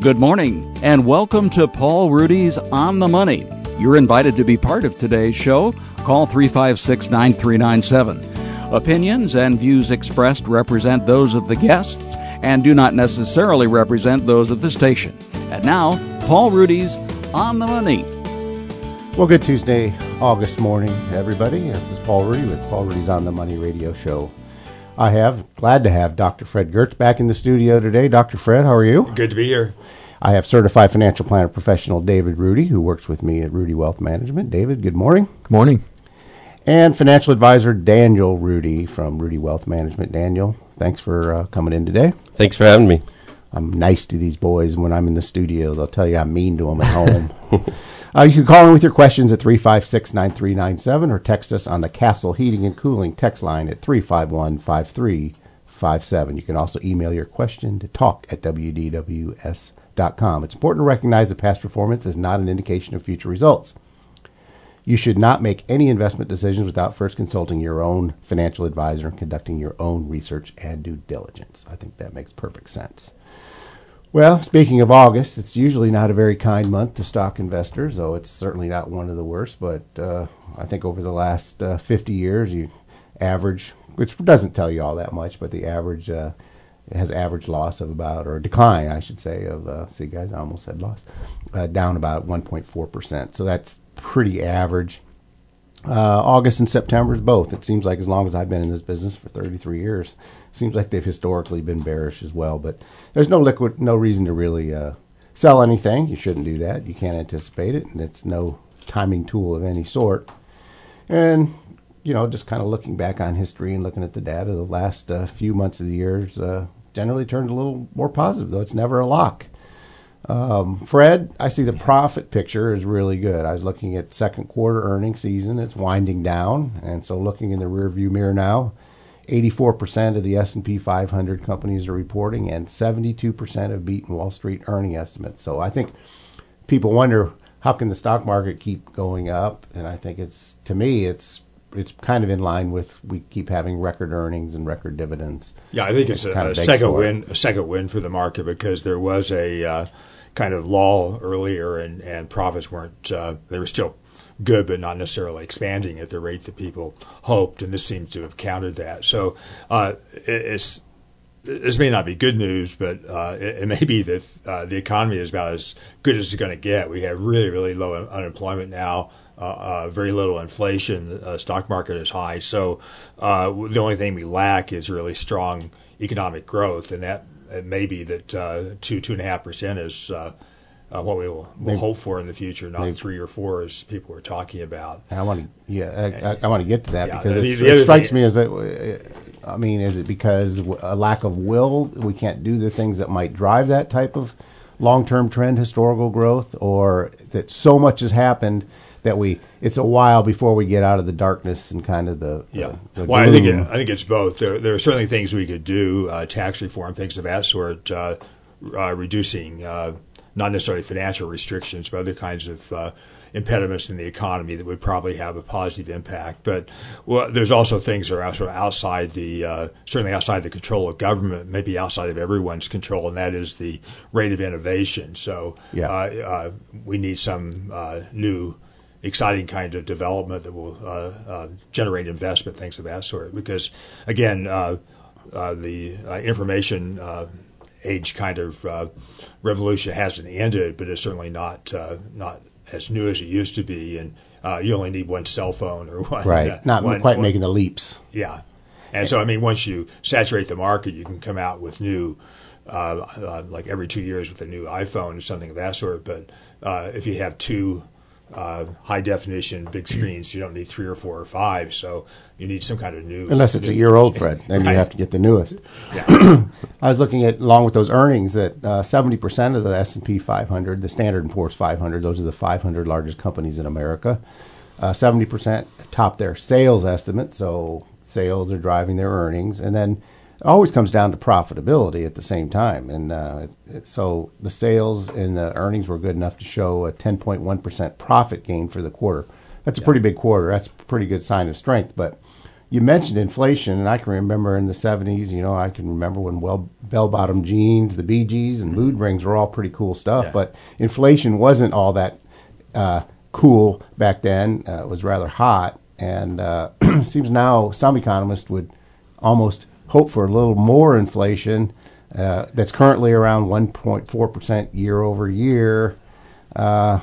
Good morning, and welcome to Paul Ruedi's On the Money. You're invited to be part of today's show. Call 356 9397. Opinions and views expressed represent those of the guests and do not necessarily represent those of the station. And now, Paul Ruedi's On the Money. Well, good Tuesday, August morning, everybody. This is Paul Ruedi with Paul Ruedi's On the Money radio show. I have glad to have Dr. Fred Giertz back in the studio today. Dr. Fred, how are you? Good to be here. I have certified financial planner professional David Ruedi, who works with me at Ruedi Wealth Management. David, good morning. Good morning. And financial advisor Daniel Ruedi from Ruedi Wealth Management. Daniel, thanks for uh, coming in today. Thanks for having me. I'm nice to these boys when I'm in the studio. They'll tell you I'm mean to them at home. uh, you can call in with your questions at 356 9397 or text us on the Castle Heating and Cooling text line at 351 5357. You can also email your question to talk at WDWS.com. It's important to recognize that past performance is not an indication of future results. You should not make any investment decisions without first consulting your own financial advisor and conducting your own research and due diligence. I think that makes perfect sense. Well, speaking of August, it's usually not a very kind month to stock investors, though it's certainly not one of the worst. But uh, I think over the last uh, 50 years, you average, which doesn't tell you all that much, but the average uh, has average loss of about, or decline, I should say, of, uh, see guys, I almost said loss, uh, down about 1.4%. So that's pretty average. Uh, August and September is both. It seems like as long as I've been in this business for 33 years, seems like they've historically been bearish as well. But there's no liquid, no reason to really uh, sell anything. You shouldn't do that. You can't anticipate it, and it's no timing tool of any sort. And you know, just kind of looking back on history and looking at the data, the last uh, few months of the years uh, generally turned a little more positive, though it's never a lock. Um, Fred, I see the profit picture is really good. I was looking at second quarter earnings season; it's winding down, and so looking in the rearview mirror now, 84% of the S&P 500 companies are reporting, and 72% have beaten Wall Street earning estimates. So I think people wonder how can the stock market keep going up, and I think it's to me it's it's kind of in line with we keep having record earnings and record dividends. Yeah, I think it's a, a second win, a second win for the market because there was a uh, kind of lull earlier, and and profits weren't uh, they were still good, but not necessarily expanding at the rate that people hoped, and this seems to have countered that. So uh, it's this may not be good news, but uh, it, it, may be that uh, the economy is about as good as it's going to get. We have really, really low unemployment now uh, uh, very little inflation. The uh, stock market is high. So uh, the only thing we lack is really strong economic growth, and that it may be that uh, two two and a half percent is. Uh, what we will we'll hope for in the future, not maybe. three or four, as people are talking about. I want to, yeah, I, I, want to get to that yeah, because the, the it strikes thing, me as that. I mean, is it because a lack of will we can't do the things that might drive that type of long-term trend, historical growth, or that so much has happened that we it's a while before we get out of the darkness and kind of the yeah. The, the well, I think it, I think it's both. There there are certainly things we could do, uh, tax reform, things of that sort, uh, uh, reducing uh, not necessarily financial restrictions, but other kinds of uh, impediments in the economy that would probably have a positive impact. But well, there's also things that are sort of outside the uh, certainly outside the control of government, maybe outside of everyone's control, and that is the rate of innovation. So yeah. uh, uh, we need some uh, new exciting kind of development that will uh, uh, generate investment, things of that sort. Because again, uh, uh the uh, information uh, age kind of revolution hasn't ended, but it's certainly not not as new as it used to be. And you only need one cell phone or one right, not one, quite one, making the leaps. Yeah, and so I mean, once you saturate the market, you can come out with new. like every two years with a new iPhone or something of that sort, but if you have two uh, high definition, big screens. You don't need three or four or five, so you need some kind of new. Unless it's new, a year old, Fred, then right. you have to get the newest. Yeah. I was looking at along with those earnings that uh, seventy uh, percent of the S and P 500, the Standard and Poor's 500, those are the 500 largest companies in America. Uh, seventy percent top their sales estimate, so sales are driving their earnings, and then it always comes down to profitability at the same time. And uh, so the sales and the earnings were good enough to show a 10.1% profit gain for the quarter. That's a pretty big quarter. That's a pretty good sign of strength. But you mentioned inflation, and I can remember in the '70s. You know, I can remember when well bell-bottom jeans, the Bee Gees, and mood rings were all pretty cool stuff. Yeah. But inflation wasn't all that uh, cool back then. Uh, it was rather hot, and uh, seems now some economists would almost hope for a little more inflation. Uh, that's currently around 1.4 percent year over year. Uh,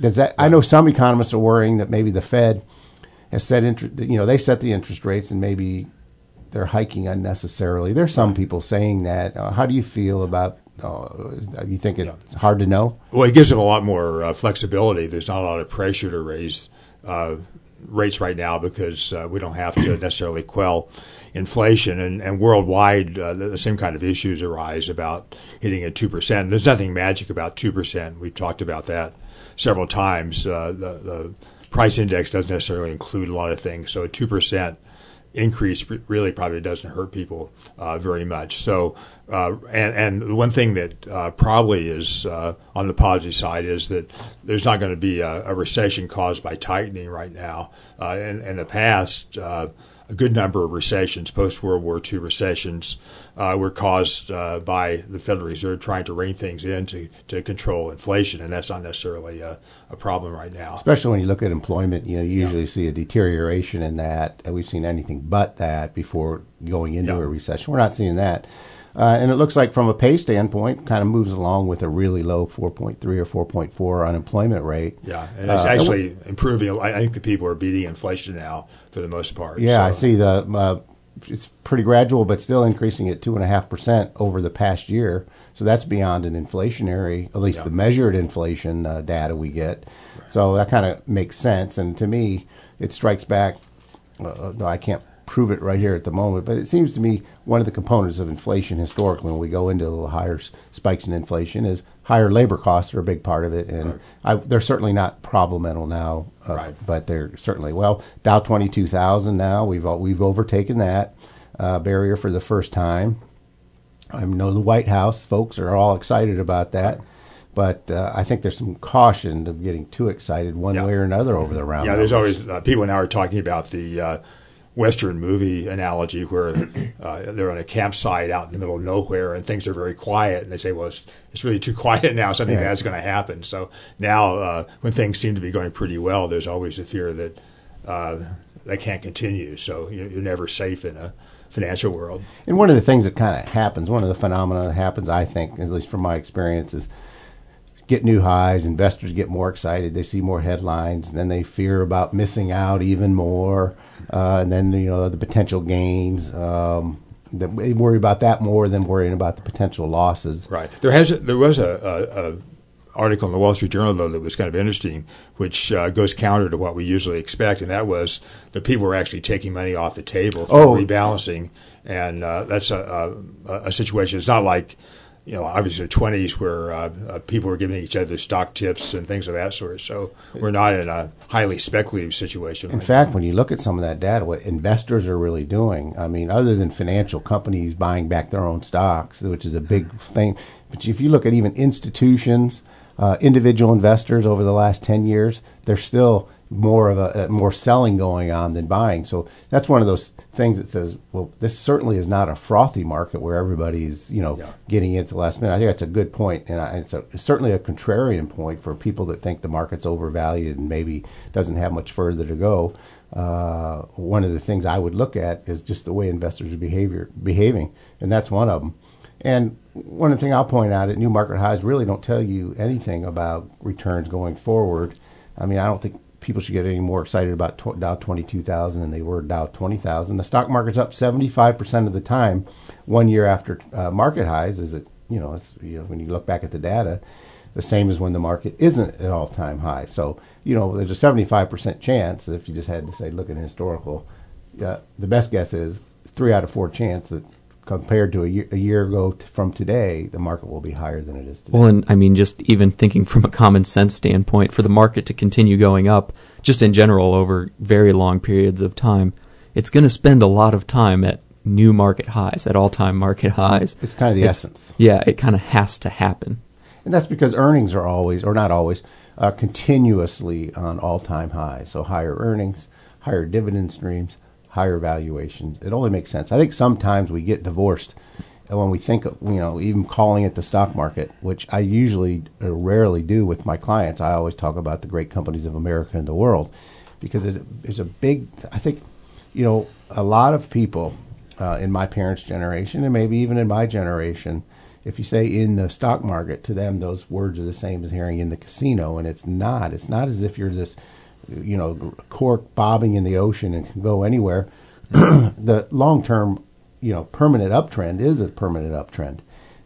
does that? I know some economists are worrying that maybe the Fed has set interest. You know, they set the interest rates, and maybe they're hiking unnecessarily. There's some people saying that. Uh, how do you feel about? Uh, you think it's hard to know? Well, it gives them a lot more uh, flexibility. There's not a lot of pressure to raise uh, rates right now because uh, we don't have to necessarily quell inflation. And, and worldwide, uh, the, same kind of issues arise about hitting at 2%. There's nothing magic about 2%. We've talked about that several times. Uh, the, the price index doesn't necessarily include a lot of things. So a 2% increase really probably doesn't hurt people uh, very much. So, uh, and and one thing that uh, probably is uh, on the positive side is that there's not going to be a, a recession caused by tightening right now. Uh, in, in the past, uh, a good number of recessions, post World War II recessions, uh, were caused uh, by the Federal Reserve trying to rein things in to, to control inflation, and that's not necessarily a, a problem right now. Especially when you look at employment, you know, you usually see a deterioration in that. We've seen anything but that before going into Yeah. a recession. We're not seeing that. Uh, and it looks like, from a pay standpoint, kind of moves along with a really low 4.3 or 4.4 unemployment rate. Yeah, and it's Uh, actually improving. I I think the people are beating inflation now for the most part. Yeah, I see the. Uh, it's pretty gradual, but still increasing at two and a half percent over the past year. So that's beyond an inflationary, at least Yeah. the measured inflation uh, data we get. So that kind of makes sense. And to me, it strikes back. Uh, though I can't prove it right here at the moment, but it seems to me one of the components of inflation historically, when we go into the higher spikes in inflation, is higher labor costs are a big part of it, and I, they're certainly not problematical now. Uh, Right. but they're certainly well Dow twenty two thousand now. We've we've overtaken that uh, barrier for the first time. I know the White House folks are all excited about that, but uh, I think there's some caution of getting too excited one Yeah. way or another over the round. Yeah, there's always uh, people now are talking about the uh, Western movie analogy where uh, they're on a campsite out in the middle of nowhere and things are very quiet, and they say, "Well, it's, it's really too quiet now. Something Yeah. bad's going to happen." So now, uh, when things seem to be going pretty well, there's always the fear that uh, they can't continue. So you're, you're never safe in a financial world. And one of the things that kind of happens, one of the phenomena that happens, I think, at least from my experience, is get new highs. Investors get more excited. They see more headlines. And then they fear about missing out even more. Uh, and then you know the potential gains. Um, that they worry about that more than worrying about the potential losses. Right. There has there was a, a, a article in the Wall Street Journal though that was kind of interesting, which uh, goes counter to what we usually expect, and that was that people were actually taking money off the table through Oh. rebalancing, and uh, that's a, a, a situation. It's not like you know, obviously the twenties where uh, uh, people were giving each other stock tips and things of that sort. So we're not in a highly speculative situation. In right fact, when you look at some of that data, what investors are really doing, I mean, other than financial companies buying back their own stocks, which is a big thing, but if you look at even institutions, uh, individual investors over the last 10 years, they're still more of a, a more selling going on than buying. So that's one of those things that says, well, this certainly is not a frothy market where everybody's, you know, Yeah. getting into the last minute. I think that's a good point, and I, it's, a, certainly a contrarian point for people that think the market's overvalued and maybe doesn't have much further to go. Uh, one of the things I would look at is just the way investors are behavior behaving, and that's one of them. And one of the things I'll point out at new market highs really don't tell you anything about returns going forward. I mean, I don't think people should get any more excited about Dow 22,000 than they were Dow 20,000. The stock market's up 75% of the time one year after uh, market highs. Is it, you know, it's, you know, when you look back at the data, the same as when the market isn't at all time high. So, you know, there's a 75% chance that if you just had to say, look at historical, uh, the best guess is three out of four chance that compared to a year, a year ago t- from today, the market will be higher than it is today. Well, and I mean, just even thinking from a common sense standpoint, for the market to continue going up, just in general over very long periods of time, it's going to spend a lot of time at new market highs, at all time market highs. it's kind of the It's- essence. Yeah, it kind of has to happen. And that's because earnings are always, or not always, uh, continuously on all time highs. So higher earnings, higher dividend streams, higher valuations. It only makes sense. I think sometimes we get divorced when we think, you know, even calling it the stock market, which I usually rarely do with my clients, I always talk about the great companies of America and the world because there's a, there's a big, I think, you know, a lot of people uh, in my parents' generation and maybe even in my generation, if you say in the stock market, to them those words are the same as hearing in the casino, and it's not. It's not as if you're this, you know, cork bobbing in the ocean and can go anywhere. the long term you know permanent uptrend is a permanent uptrend,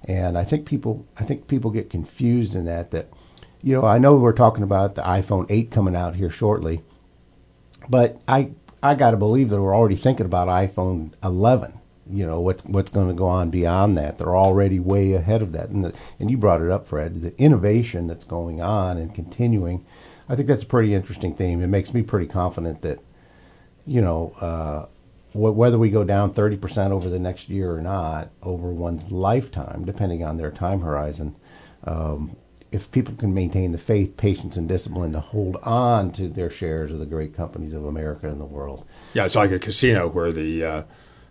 and I think people I think people get confused in that that you know I know we're talking about the iPhone 8 coming out here shortly, but I I got to believe that we're already thinking about iPhone 11 you know what's what's going to go on beyond that. They're already way ahead of that, and the, and you brought it up, Fred. The innovation that's going on and continuing, I think that's a pretty interesting theme. It makes me pretty confident that, you know, uh, whether we go down 30% over the next year or not, over one's lifetime, depending on their time horizon, um, if people can maintain the faith, patience, and discipline to hold on to their shares of the great companies of America and the world. Yeah, it's like a casino where the uh,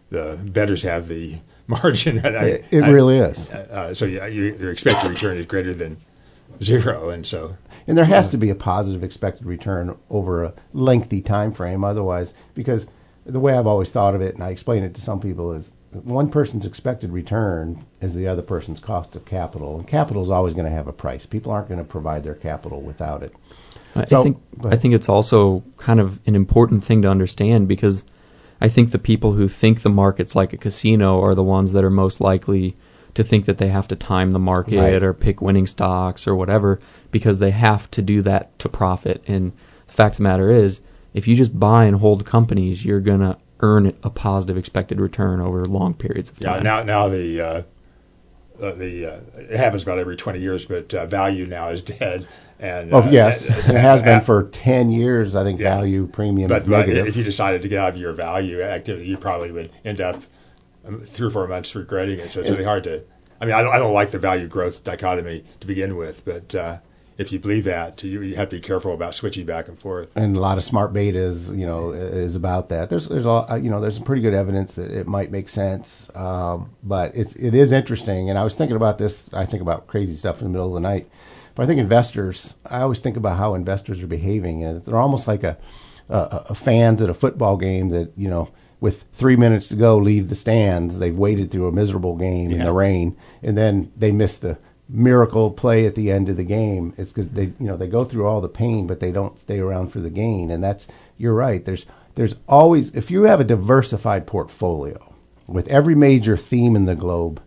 the bettors have the margin. I, it, it I, really is. Uh, so you, your expected return is greater than zero, and so and there has to be a positive expected return over a lengthy time frame. Otherwise, because the way I've always thought of it, and I explain it to some people, is one person's expected return is the other person's cost of capital, and capital is always going to have a price. People aren't going to provide their capital without it. I think I think it's also kind of an important thing to understand because I think the people who think the market's like a casino are the ones that are most likely to think that they have to time the market right. or pick winning stocks or whatever because they have to do that to profit. And the fact of the matter is, if you just buy and hold companies, you're going to earn a positive expected return over long periods of time. Yeah, now now the uh, uh, the uh, it happens about every twenty years, but uh, value now is dead. And oh yes, it has been for ten years. I think yeah. value premium but, is negative. If you decided to get out of your value activity, you probably would end up three or four months regretting it. So it's really hard to. I mean, I don't, I don't like the value growth dichotomy to begin with, but uh, if you believe that, you, you have to be careful about switching back and forth. And a lot of smart betas, you know, is about that. There's there's a you know there's some pretty good evidence that it might make sense, um, but it's it is interesting. And I was thinking about this. I think about crazy stuff in the middle of the night, but I think investors. I always think about how investors are behaving, and they're almost like a, a, a fans at a football game that you know with three minutes to go leave the stands. They've waited through a miserable game yeah. in the rain, and then they miss the miracle play at the end of the game. It's because they you know they go through all the pain, but they don't stay around for the gain. And that's you're right. There's there's always if you have a diversified portfolio with every major theme in the globe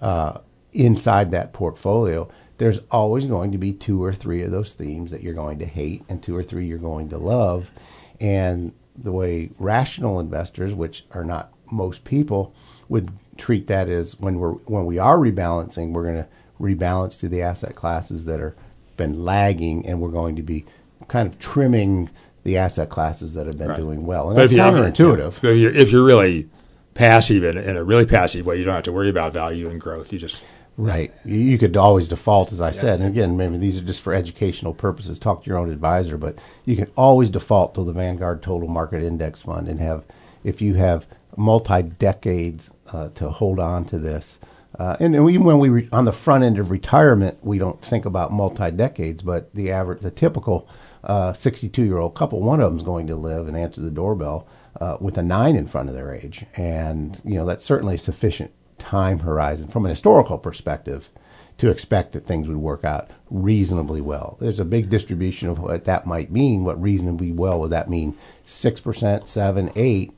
uh, inside that portfolio. There's always going to be two or three of those themes that you're going to hate, and two or three you're going to love. And the way rational investors, which are not most people, would treat that as when we're when we are rebalancing, we're going to rebalance to the asset classes that are been lagging, and we're going to be kind of trimming the asset classes that have been right. doing well. And but that's if counterintuitive. If you're, if you're really passive in, in, a really passive way, you don't have to worry about value and growth. You just right. You could always default, as I yeah. said. And again, maybe these are just for educational purposes. Talk to your own advisor, but you can always default to the Vanguard Total Market Index Fund and have, if you have multi decades uh, to hold on to this uh, and, and even when we re- on the front end of retirement, we don't think about multi decades, but the average, the typical 62 uh, year old couple, one of them is going to live and answer the doorbell uh, with a nine in front of their age, and you know that's certainly sufficient time horizon from an historical perspective to expect that things would work out reasonably well. There's a big distribution of what that might mean. What reasonably well would that mean? Six percent, seven, eight,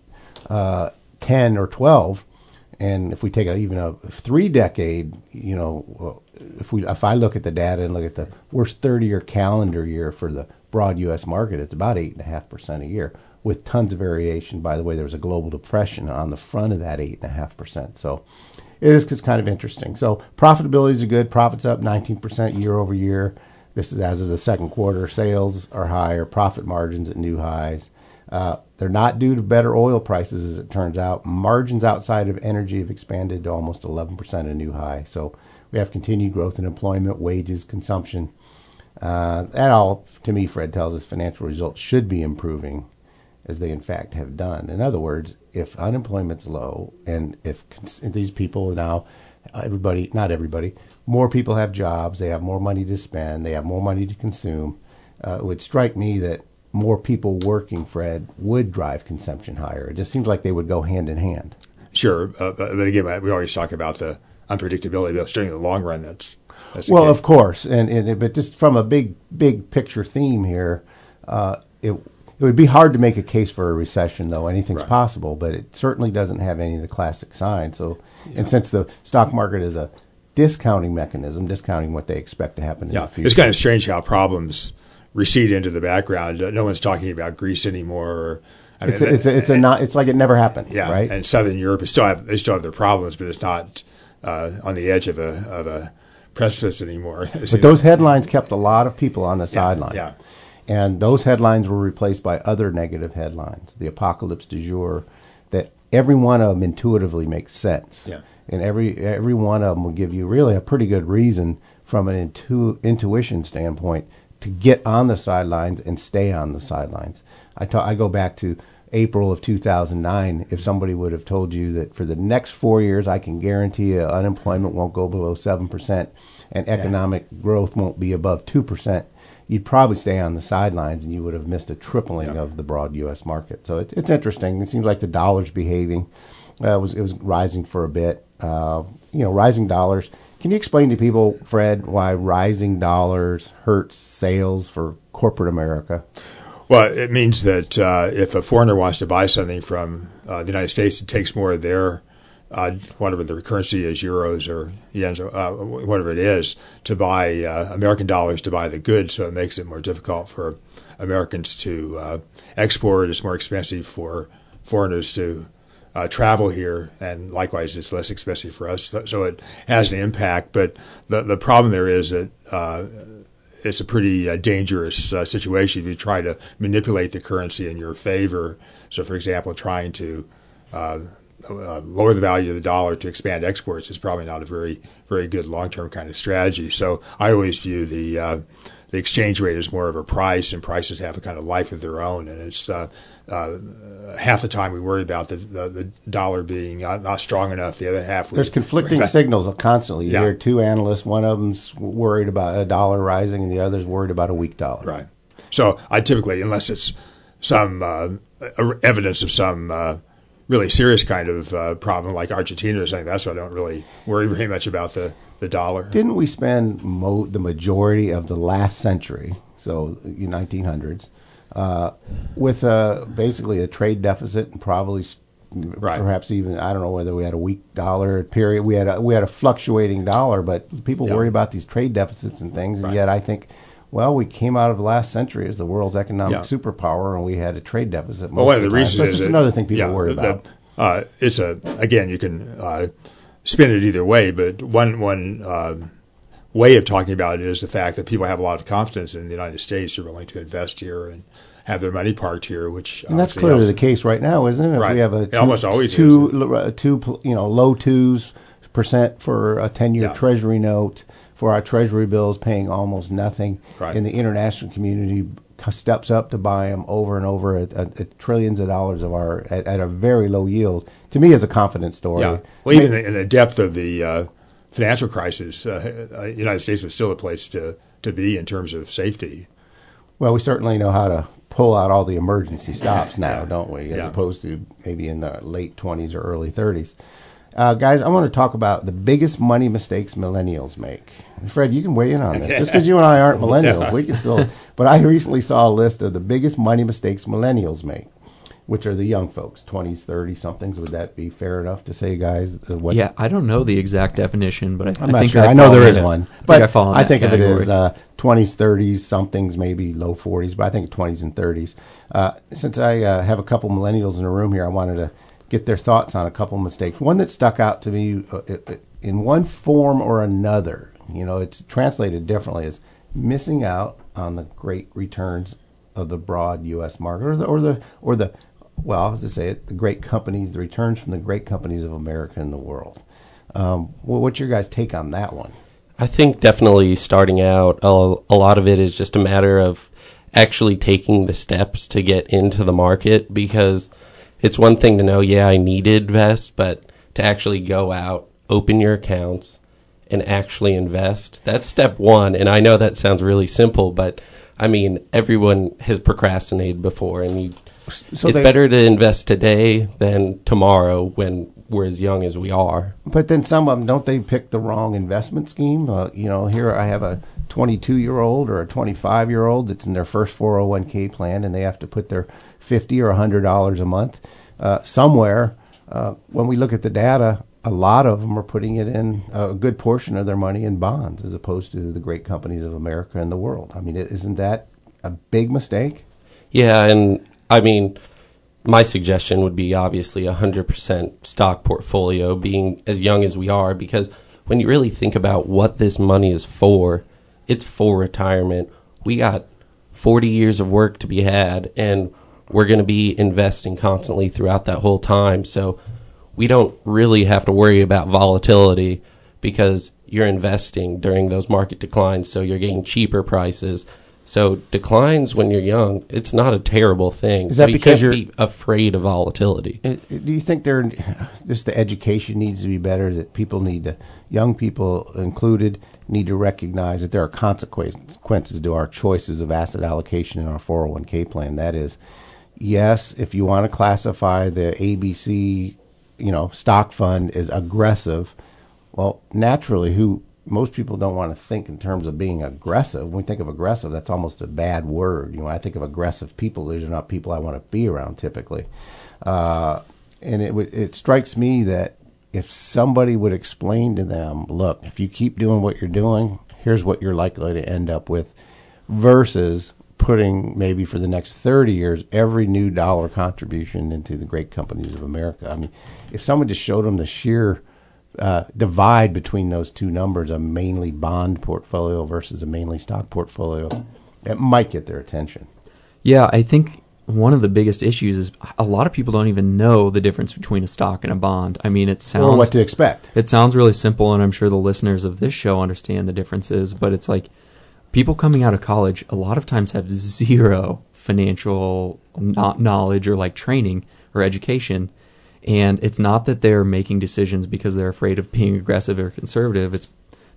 uh, ten, or twelve and if we take a, even a three decade, you know, if we if I look at the data and look at the worst 30 year calendar year for the broad U.S. market, it's about eight and a year with tons of variation. By the way, there was a global depression on the front of that eight and a half percent. So it is it's kind of interesting. So profitability is good. Profits up 19 percent year over year. This is as of the second quarter. Sales are higher. Profit margins at new highs. Uh, they're not due to better oil prices, as it turns out. Margins outside of energy have expanded to almost 11% a new high. So we have continued growth in employment, wages, consumption. Uh, that all, to me, Fred tells us financial results should be improving. As they in fact have done. In other words, if unemployment's low and if cons- these people now, everybody, not everybody, more people have jobs, they have more money to spend, they have more money to consume, uh, it would strike me that more people working, Fred, would drive consumption higher. It just seems like they would go hand in hand. Sure, uh, but again, we always talk about the unpredictability, but during the long run, that's, that's well, of course, and, and but just from a big big picture theme here, uh, it it would be hard to make a case for a recession, though anything's Right. possible. But it certainly doesn't have any of the classic signs. So, and since the stock market is a discounting mechanism, discounting what they expect to happen in Yeah, the future. it's kind of strange how problems recede into the background. No one's talking about Greece anymore. Or, I it's a, it's a, it's a not, it's like it never happened. yeah, right. and Southern Europe is still have they still have their problems, but it's not uh, on the edge of a of a precipice anymore. But those headlines kept a lot of people on the sideline. yeah. And those headlines were replaced by other negative headlines. The apocalypse du jour, that every one of them intuitively makes sense. Yeah. And every every one of them will give you really a pretty good reason from an intu- intuition standpoint to get on the sidelines and stay on the sidelines. I ta- I go back to April of 2009. If somebody would have told you that for the next four years, I can guarantee you unemployment won't go below 7% and economic growth won't be above 2%, you'd probably stay on the sidelines and you would have missed a tripling Yeah. of the broad U.S. market. So it, it's interesting. It seems like the dollar's behaving. Uh, it, was, it was rising for a bit. Uh, you know, rising dollars. Can you explain to people, Fred, why rising dollars hurts sales for corporate America? Well, it means that uh, if a foreigner wants to buy something from uh, the United States, it takes more of their uh, whatever the currency is, euros or yens, uh, whatever it is, to buy uh, American dollars to buy the goods. So it makes it more difficult for Americans to uh, export. It's more expensive for foreigners to uh, travel here, and likewise, it's less expensive for us. So- it has an impact. But the the problem there is that. Uh, it's a pretty dangerous situation if you try to manipulate the currency in your favor. So, for example, trying to uh, lower the value of the dollar to expand exports is probably not a very, very good long-term kind of strategy. So, I always view the uh, the exchange rate as more of a price, and prices have a kind of life of their own. And it's uh, uh, half the time we worry about the the, the dollar being not, not strong enough. The other half we There's conflicting signals constantly. You Yeah. hear two analysts, one of them's worried about a dollar rising and the other's worried about a weak dollar. Right. So I typically, unless it's some uh, evidence of some uh, really serious kind of uh, problem like Argentina or something, that's why I don't really worry very much about the, the dollar. Didn't we spend mo- the majority of the last century, so 1900s, uh, with a, basically a trade deficit and probably Right. perhaps even I don't know whether we had a weak dollar period. We had a, we had a fluctuating dollar, but people Yeah. worry about these trade deficits and things. And Right. yet I think. Well, we came out of the last century as the world's economic Yeah. superpower, and we had a trade deficit. Most Well, one of the time. reasons So is just that- another thing people yeah, worry the- about. Uh, it's a again, you can uh, spin it either way, but one one um way of talking about it is the fact that people have a lot of confidence in the United States. They're willing to invest here and have their money parked here, which And that's clearly helps. the case right now, isn't it? Right. We have a It two, almost always two, is. uh, two, you know, low twos percent for a ten-year Yeah. Treasury note. For our Treasury bills, paying almost nothing, Right. and the international community steps up to buy them over and over at, at, at trillions of dollars of our at, at a very low yield. To me, is a confidence story. Yeah. Well, even in the depth of the uh, financial crisis, uh, uh, United States was still a place to, to be in terms of safety. Well, we certainly know how to pull out all the emergency stops now, don't we? As Yeah. opposed to maybe in the late 20s or early 30s. Uh, guys, I want to talk about the biggest money mistakes millennials make. Fred, you can weigh in on this. Just because you and I aren't millennials, we can still. But I recently saw a list of the biggest money mistakes millennials make, which are the young folks, 20s, 30 somethings. Would that be fair enough to say, guys? uh, What, Yeah, I don't know the exact definition, but I, I'm I not think sure. I, I, know there is one, I think but I, I think of it as uh, 20s, 30s, somethings, maybe low 40s, but I think 20s and 30s. Uh, since I uh, have a couple millennials in the room here, I wanted to get their thoughts on a couple mistakes. One that stuck out to me uh, in one form or another, you know, it's translated differently, is missing out on the great returns of the broad U.S. market, or the or the or the well, as I say it, the great companies, the returns from the great companies of America and the world. Um, wha- what's your guys' take on that one? I think definitely starting out, a, a lot of it is just a matter of actually taking the steps to get into the market because it's one thing to know, yeah, I needed to invest, but to actually go out, open your accounts, and actually invest, that's step one. And I know that sounds really simple, but I mean, everyone has procrastinated before, and you, So it's they- better to invest today than tomorrow when we're as young as we are. But then some of them don't they pick the wrong investment scheme? Uh, you know, here I have a 22 year old or a 25 year old that's in their first 401k plan, and they have to put their 50 or 100 dollars a month uh, somewhere. Uh, when we look at the data, a lot of them are putting it in a good portion of their money in bonds, as opposed to the great companies of America and the world. I mean, isn't that a big mistake? Yeah, and I mean, my suggestion would be obviously a 100% stock portfolio, being as young as we are, because when you really think about what this money is for, it's for retirement. We got 40 years of work to be had, and we're going to be investing constantly throughout that whole time. So we don't really have to worry about volatility because you're investing during those market declines, so you're getting cheaper prices. So declines when you're young, it's not a terrible thing. Is so that you because can't you're- be afraid of volatility? Uh, Do you think there just the education needs to be better? That people need to, young people included, need to recognize that there are consequences to our choices of asset allocation in our 401k plan. That is, yes, if you want to classify the ABC, you know, stock fund as aggressive, well, naturally, who most people don't want to think in terms of being aggressive. When we think of aggressive, that's almost a bad word. You know, when I think of aggressive people, these are not people I want to be around typically. Uh, and it it strikes me that if somebody would explain to them, look, if you keep doing what you're doing, here's what you're likely to end up with, versus putting maybe for the next 30 years every new dollar contribution into the great companies of America. I mean, if someone just showed them the sheer uh, divide between those two numbers, a mainly bond portfolio versus a mainly stock portfolio, it might get their attention. Yeah, I think one of the biggest issues is a lot of people don't even know the difference between a stock and a bond. I mean, it sounds or what to expect. It sounds really simple, and I'm sure the listeners of this show understand the differences, but it's like people coming out of college a lot of times have zero financial no- knowledge or like training or education. And it's not that they're making decisions because they're afraid of being aggressive or conservative. It's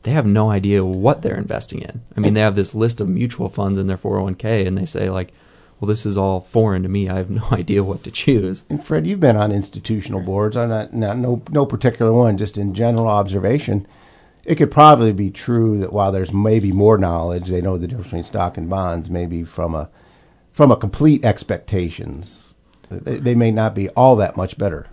they have no idea what they're investing in. I mean, they have this list of mutual funds in their 401k, and they say like, "Well, this is all foreign to me. I have no idea what to choose." And Fred, you've been on institutional boards. I'm not, not no no particular one, just in general observation. It could probably be true that while there's maybe more knowledge, they know the difference between stock and bonds. Maybe from a from a complete expectations, they, they may not be all that much better.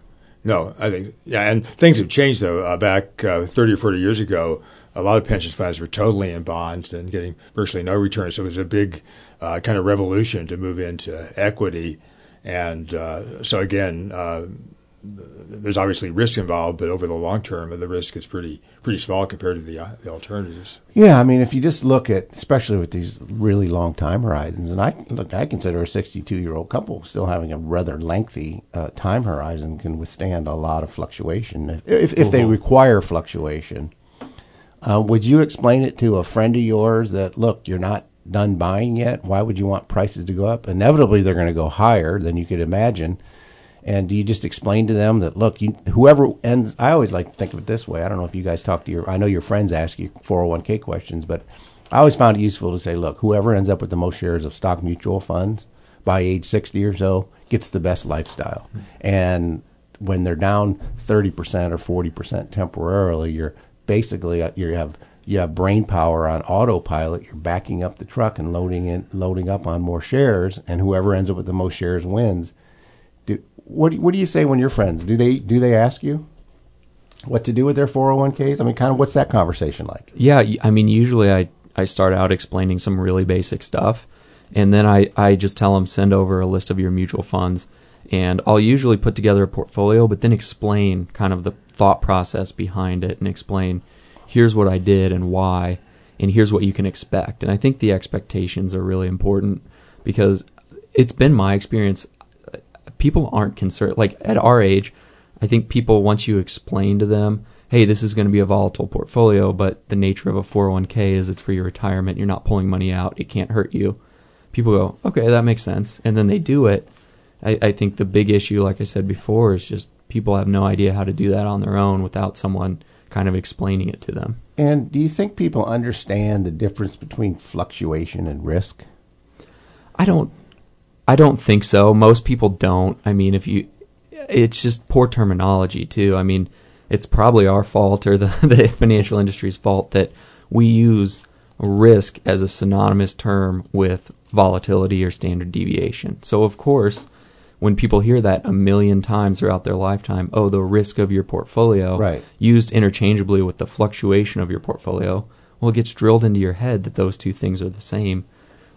No, I think yeah, and things have changed though. Uh, back uh, thirty or forty years ago, a lot of pension funds were totally in bonds and getting virtually no return. So it was a big uh, kind of revolution to move into equity, and uh, so again, uh, there's obviously risk involved, but over the long term, the risk is pretty pretty small compared to the, uh, the alternatives. Yeah, I mean, if you just look at, especially with these really long time horizons, and I look, I consider a 62 year old couple still having a rather lengthy uh, time horizon can withstand a lot of fluctuation if if, if they require fluctuation. Uh, would you explain it to a friend of yours that look, you're not done buying yet? Why would you want prices to go up? Inevitably, they're going to go higher than you could imagine. And do you just explain to them that look, you, whoever ends? I always like to think of it this way. I don't know if you guys talk to your. I know your friends ask you 401k questions, but I always found it useful to say, look, whoever ends up with the most shares of stock mutual funds by age 60 or so gets the best lifestyle. And when they're down 30% or 40% temporarily, you're basically uh, you have you have brain power on autopilot. You're backing up the truck and loading in, loading up on more shares, and whoever ends up with the most shares wins. What do, what do you say when your friends do they do they ask you what to do with their 401ks? I mean, kind of what's that conversation like? Yeah, I mean, usually I, I start out explaining some really basic stuff, and then I, I just tell them send over a list of your mutual funds, and I'll usually put together a portfolio, but then explain kind of the thought process behind it and explain here's what I did and why, and here's what you can expect. And I think the expectations are really important because it's been my experience. People aren't concerned. Like at our age, I think people once you explain to them, hey, this is going to be a volatile portfolio, but the nature of a 401k is it's for your retirement. You're not pulling money out. It can't hurt you. people go, okay, that makes sense, and then they do it. I, I think the big issue, like I said before, is just people have no idea how to do that on their own without someone kind of explaining it to them. And do you think people understand the difference between fluctuation and risk? I don't I don't think so. Most people don't. I mean, if you it's just poor terminology too. I mean, it's probably our fault or the, the financial industry's fault that we use risk as a synonymous term with volatility or standard deviation. So of course, when people hear that a million times throughout their lifetime, oh, the risk of your portfolio, Right. used interchangeably with the fluctuation of your portfolio, well, it gets drilled into your head that those two things are the same,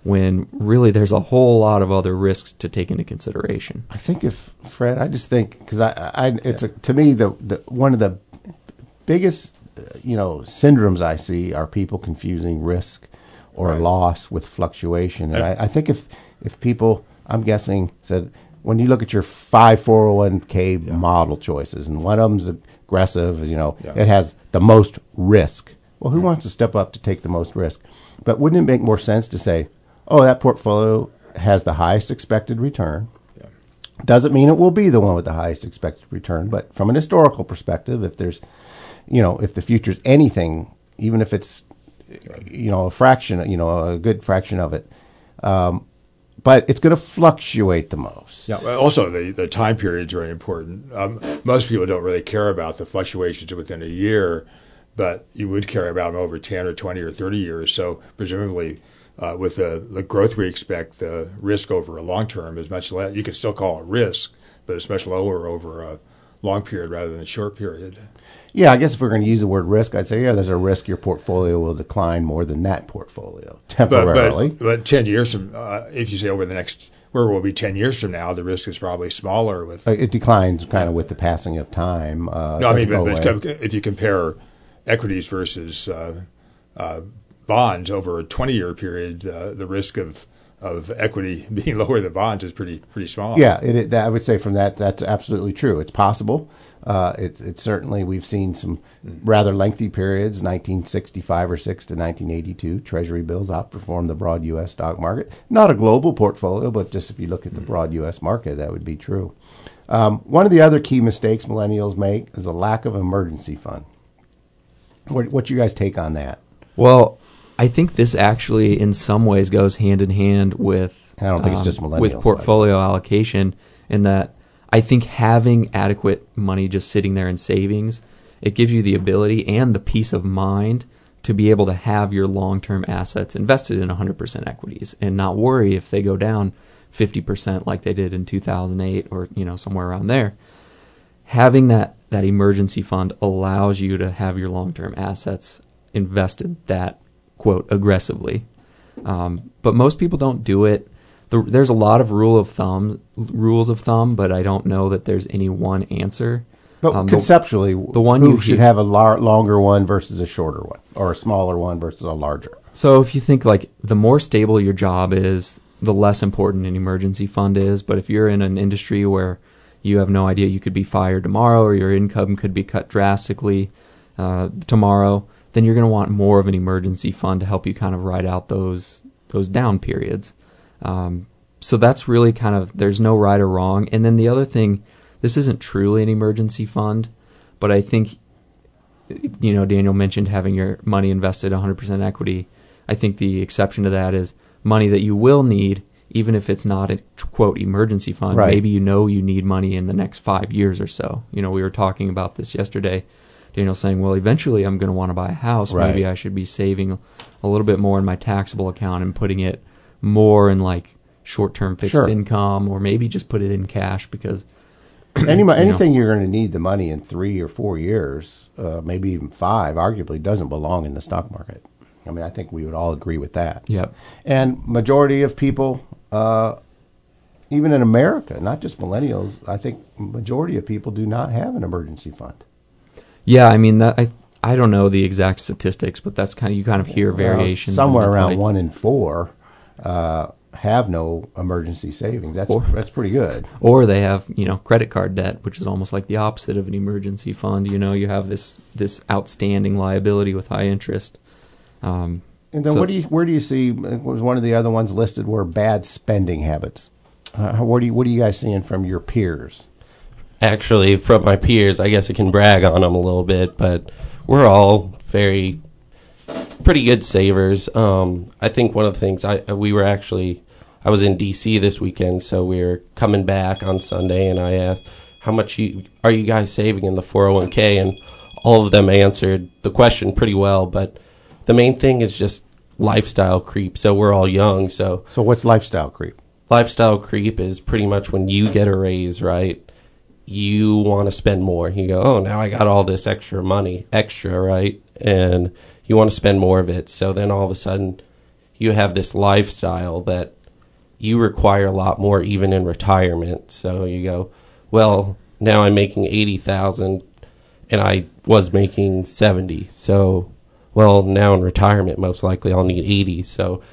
when really there's a whole lot of other risks to take into consideration. I think if Fred, I just think because I, I, it's a, to me the, the one of the biggest, you know, syndromes I see are people confusing risk or Right. loss with fluctuation, and I, I think if if people, I'm guessing, said when you look at your five 401k model choices, and one of them's aggressive, you know, Yeah. it has the most risk. Well, who mm-hmm. wants to step up to take the most risk? But wouldn't it make more sense to say, oh, that portfolio has the highest expected return? Doesn't mean it will be the one with the highest expected return, but from an historical perspective, if there's, you know, if the future's anything, even if it's, you know, a fraction, you know, a good fraction of it, um, but it's going to fluctuate the most. Yeah. Also, the, the time period is very important. Um, most people don't really care about the fluctuations within a year, but you would care about them over 10 or 20 or 30 years. So, presumably, uh, with the, the growth we expect, the risk over a long term is much less. You can still call it risk, but it's much lower over a long period rather than a short period. Yeah, I guess if we're going to use the word risk, I'd say, yeah, there's a risk your portfolio will decline more than that portfolio temporarily. but, but 10 years from, uh, if you say over the next, where we'll be 10 years from now, the risk is probably smaller with Uh, it declines kind of with the passing of time. Uh, No, I mean, but, but if you compare equities versus uh, uh, bonds over a 20 year period, uh, the risk of, of equity being lower than bonds is pretty pretty small. Yeah, it, it, that, I would say from that, that's absolutely true. It's possible. Uh, it, it certainly, we've seen some rather lengthy periods, 1965 or 6 to 1982. Treasury bills outperformed the broad U.S. stock market. Not a global portfolio, but just if you look at the broad U.S. market, that would be true. Um, one of the other key mistakes millennials make is a lack of emergency fund. What, what's you guys take on that? Well, I think this actually, in some ways, goes hand in hand with. um, I don't think it's just millennials, with portfolio allocation, in that I think having adequate money just sitting there in savings, it gives you the ability and the peace of mind to be able to have your long-term assets invested in 100% equities and not worry if they go down 50% like they did in 2008 or you know somewhere around there having that that emergency fund allows you to have your long term assets invested that quote aggressively. Um, but most people don't do it. The, there's a lot of rule of thumb rules of thumb, but I don't know that there's any one answer. But Um, the- conceptually, the one who you should have a lar- longer one versus a shorter one, or a smaller one versus a larger. So if you think like the more stable your job is, the less important an emergency fund is. But if you're in an industry where you have no idea you could be fired tomorrow or your income could be cut drastically uh, tomorrow, then you're going to want more of an emergency fund to help you kind of ride out those those down periods. Um, so that's really kind of there's no right or wrong. And then the other thing, this isn't truly an emergency fund, but I think you know, Daniel mentioned having your money invested 100% equity. I think the exception to that is money that you will need, even if it's not a quote emergency fund. Right. Maybe you know you need money in the next five years or so. You know, we were talking about this yesterday. Daniel saying, well, eventually I'm going to want to buy a house. Right. Maybe I should be saving a little bit more in my taxable account and putting it more in like short term fixed Sure. income, or maybe just put it in cash because Any, know. anything you're going to need the money in three or four years, uh, maybe even five, arguably doesn't belong in the stock market. I mean, I think we would all agree with that. Yep. And majority of people, uh, even in America, not just millennials, I think majority of people do not have an emergency fund. Yeah, I mean that I I don't know the exact statistics, but that's kind of you kind of hear Well, variations. somewhere around like- one in four uh, have no emergency savings. That's Or- that's pretty good. Or they have you know credit card debt, which is almost like the opposite of an emergency fund. You know, you have this this outstanding liability with high interest. Um, And then So- what do you where do you see was one of the other ones listed were bad spending habits. Uh, what do you what are you guys seeing from your peers? Actually from my peers i guess i can brag on them a little bit but we're all very pretty good savers um, i think one of the things i we were actually i was in dc this weekend so we were coming back on sunday and i asked how much you, are you guys saving in the 401k and all of them answered the question pretty well but the main thing is just lifestyle creep so we're all young so So what's lifestyle creep? lifestyle creep is pretty much when you get a raise, right? You want to spend more. You go, oh, now I got all this extra money, extra, right? And you want to spend more of it. So then all of a sudden, you have this lifestyle that you require a lot more, even in retirement. So you go, well, now I'm making eighty thousand, and I was making seventy. So, well, now in retirement, most likely I'll need eighty. So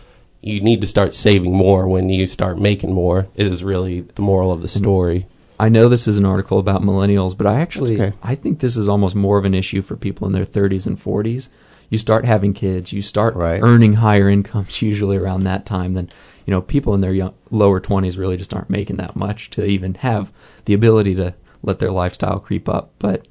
you need to start saving more when you start making more is really the moral of the mm-hmm. story I know this is an article about millennials, but I actually okay. I think this is almost more of an issue for people in their 30s and 40s. You start having kids, you start Right. earning higher incomes usually around that time than you know people in their young, lower 20s really just aren't making that much to even have the ability to let their lifestyle creep up. But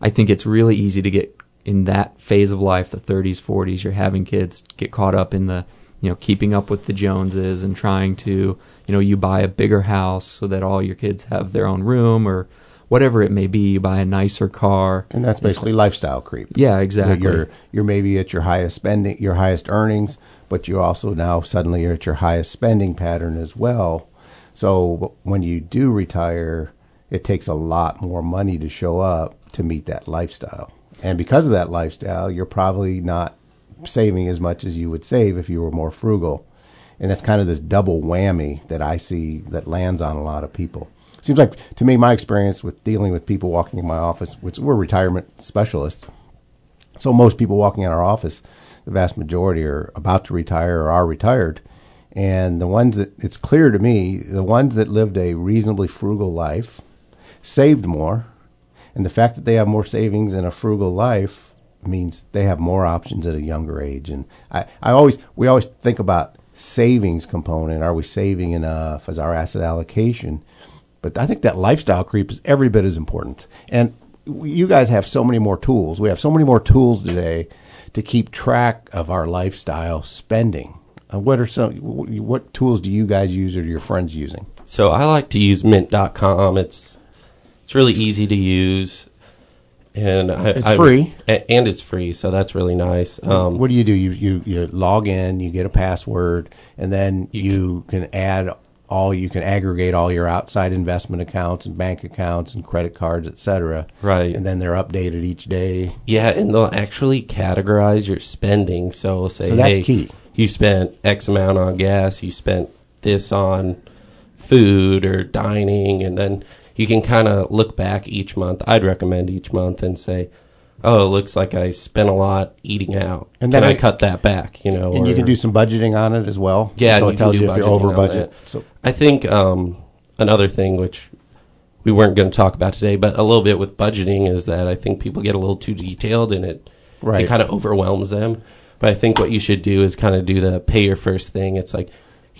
I think it's really easy to get in that phase of life, the 30s, 40s, you're having kids, get caught up in the you know keeping up with the Joneses and trying to you know you buy a bigger house so that all your kids have their own room or whatever it may be. You buy a nicer car, And that's basically lifestyle creep. yeah, exactly. You're you're maybe at your highest spending, your highest earnings, but you also now suddenly are at your highest spending pattern as well. So when you do retire, it takes a lot more money to show up to meet that lifestyle. And because of that lifestyle, you're probably not saving as much as you would save if you were more frugal. And that's kind of this double whammy that I see that lands on a lot of people. Seems like to me, my experience with dealing with people walking in my office, which we're retirement specialists, so most people walking in our office, the vast majority are about to retire or are retired. And the ones that it's clear to me, the ones that lived a reasonably frugal life, saved more, and the fact that they have more savings and a frugal life means they have more options at a younger age. And I, I always we always think about savings component. Are we saving enough as our asset allocation? But I think that lifestyle creep is every bit as important. And you guys have so many more tools. We have so many more tools today to keep track of our lifestyle spending. Uh, what are some? What tools do you guys use or your friends using? so i like to use mint.com it's it's really easy to use and I, It's I- free. and it's free so that's really nice um, what do you do? You, you you log in, you get a password, and then you, can add all you can aggregate all your outside investment accounts and bank accounts and credit cards, etc. Right. And then they're updated each day. Yeah, and they'll actually categorize your spending. So say, So that's hey, key. you spent X amount on gas, you spent this on food or dining, and then you can kind of look back each month. I'd recommend each month and say, oh, it looks like I spent a lot eating out. And then can I, I- cut that back? You know, And you can do some budgeting on it as well. Yeah, So it can tells you if you're over budget. So I think um, another thing which we weren't going to talk about today, but a little bit with budgeting is that I think people get a little too detailed and it Right. it kind of overwhelms them. But I think what you should do is kind of do the pay your first thing. It's like